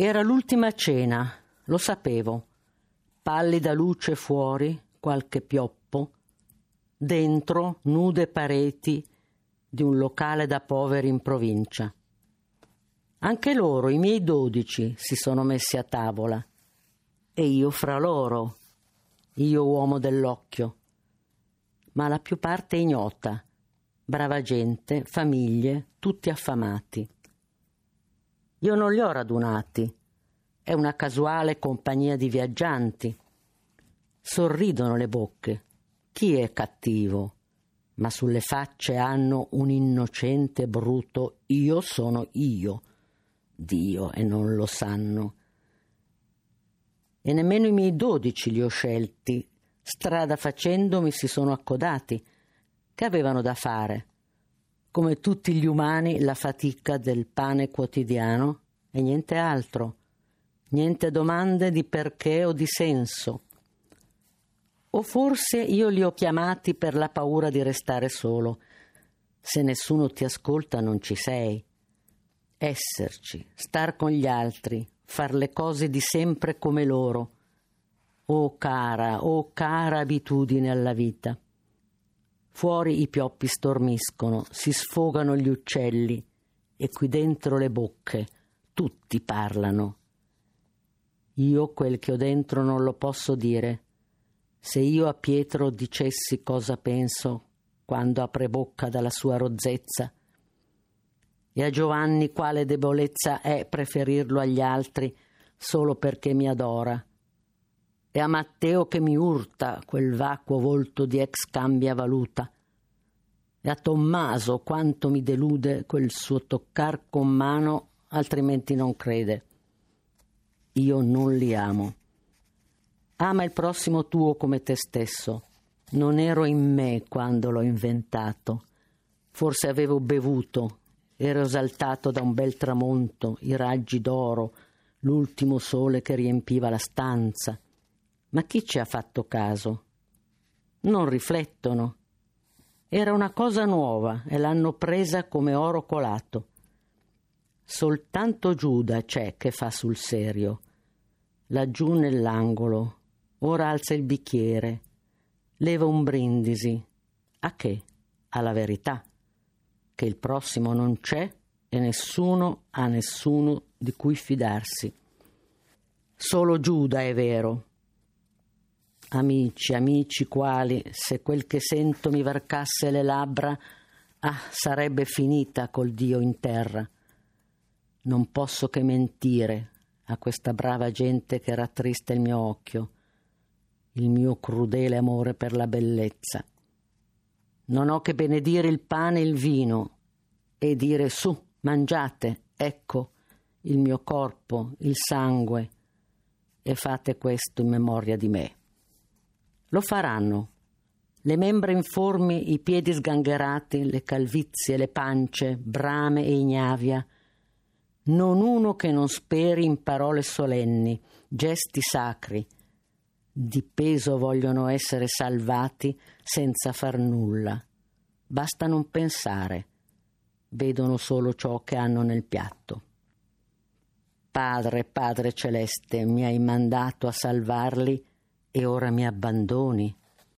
Era l'ultima cena, lo sapevo. Pallida luce fuori, qualche pioppo. Dentro, nude pareti di un locale da poveri in provincia. Anche loro, i miei dodici, si sono messi a tavola. E io fra loro, io uomo dell'occhio. Ma la più parte ignota. Brava gente, famiglie, tutti affamati. Io non li ho radunati. È una casuale compagnia di viaggianti. Sorridono le bocche. Chi è cattivo? Ma sulle facce hanno un innocente bruto io sono io. Dio e non lo sanno. E nemmeno i miei dodici li ho scelti. Strada facendo mi si sono accodati. Che avevano da fare? Come tutti gli umani, la fatica del pane quotidiano e niente altro, niente domande di perché o di senso. O forse io li ho chiamati per la paura di restare solo. Se nessuno ti ascolta non ci sei. Esserci, star con gli altri, far le cose di sempre come loro. Oh cara, oh cara abitudine alla vita. Fuori i pioppi stormiscono, si sfogano gli uccelli e qui dentro le bocche tutti parlano. Io quel che ho dentro non lo posso dire. Se io a Pietro dicessi cosa penso quando apre bocca dalla sua rozzezza, e a Giovanni quale debolezza è preferirlo agli altri solo perché mi adora, e a Matteo che mi urta quel vacuo volto di ex cambia valuta, e a Tommaso quanto mi delude quel suo toccar con mano, altrimenti non crede. Io non li amo. Ama il prossimo tuo come te stesso. Non ero in me quando l'ho inventato. Forse avevo bevuto, ero esaltato da un bel tramonto, i raggi d'oro, l'ultimo sole che riempiva la stanza. Ma chi ci ha fatto caso? Non riflettono. Era una cosa nuova e l'hanno presa come oro colato. Soltanto Giuda c'è che fa sul serio. Laggiù nell'angolo. Ora alza il bicchiere. Leva un brindisi. A che? Alla verità. Che il prossimo non c'è e nessuno ha nessuno di cui fidarsi. Solo Giuda è vero Amici, amici quali, se quel che sento mi varcasse le labbra, ah, sarebbe finita col Dio in terra. Non posso che mentire a questa brava gente che rattrista il mio occhio, il mio crudele amore per la bellezza. Non ho che benedire il pane e il vino e dire su, mangiate, ecco il mio corpo, il sangue, e fate questo in memoria di me. Lo faranno. Le membra informi, i piedi sgangherati, le calvizie, le pance, brame e ignavia. Non uno che non speri in parole solenni, gesti sacri. Di peso vogliono essere salvati senza far nulla. Basta non pensare. Vedono solo ciò che hanno nel piatto. Padre, Padre celeste, mi hai mandato a salvarli e ora mi abbandoni?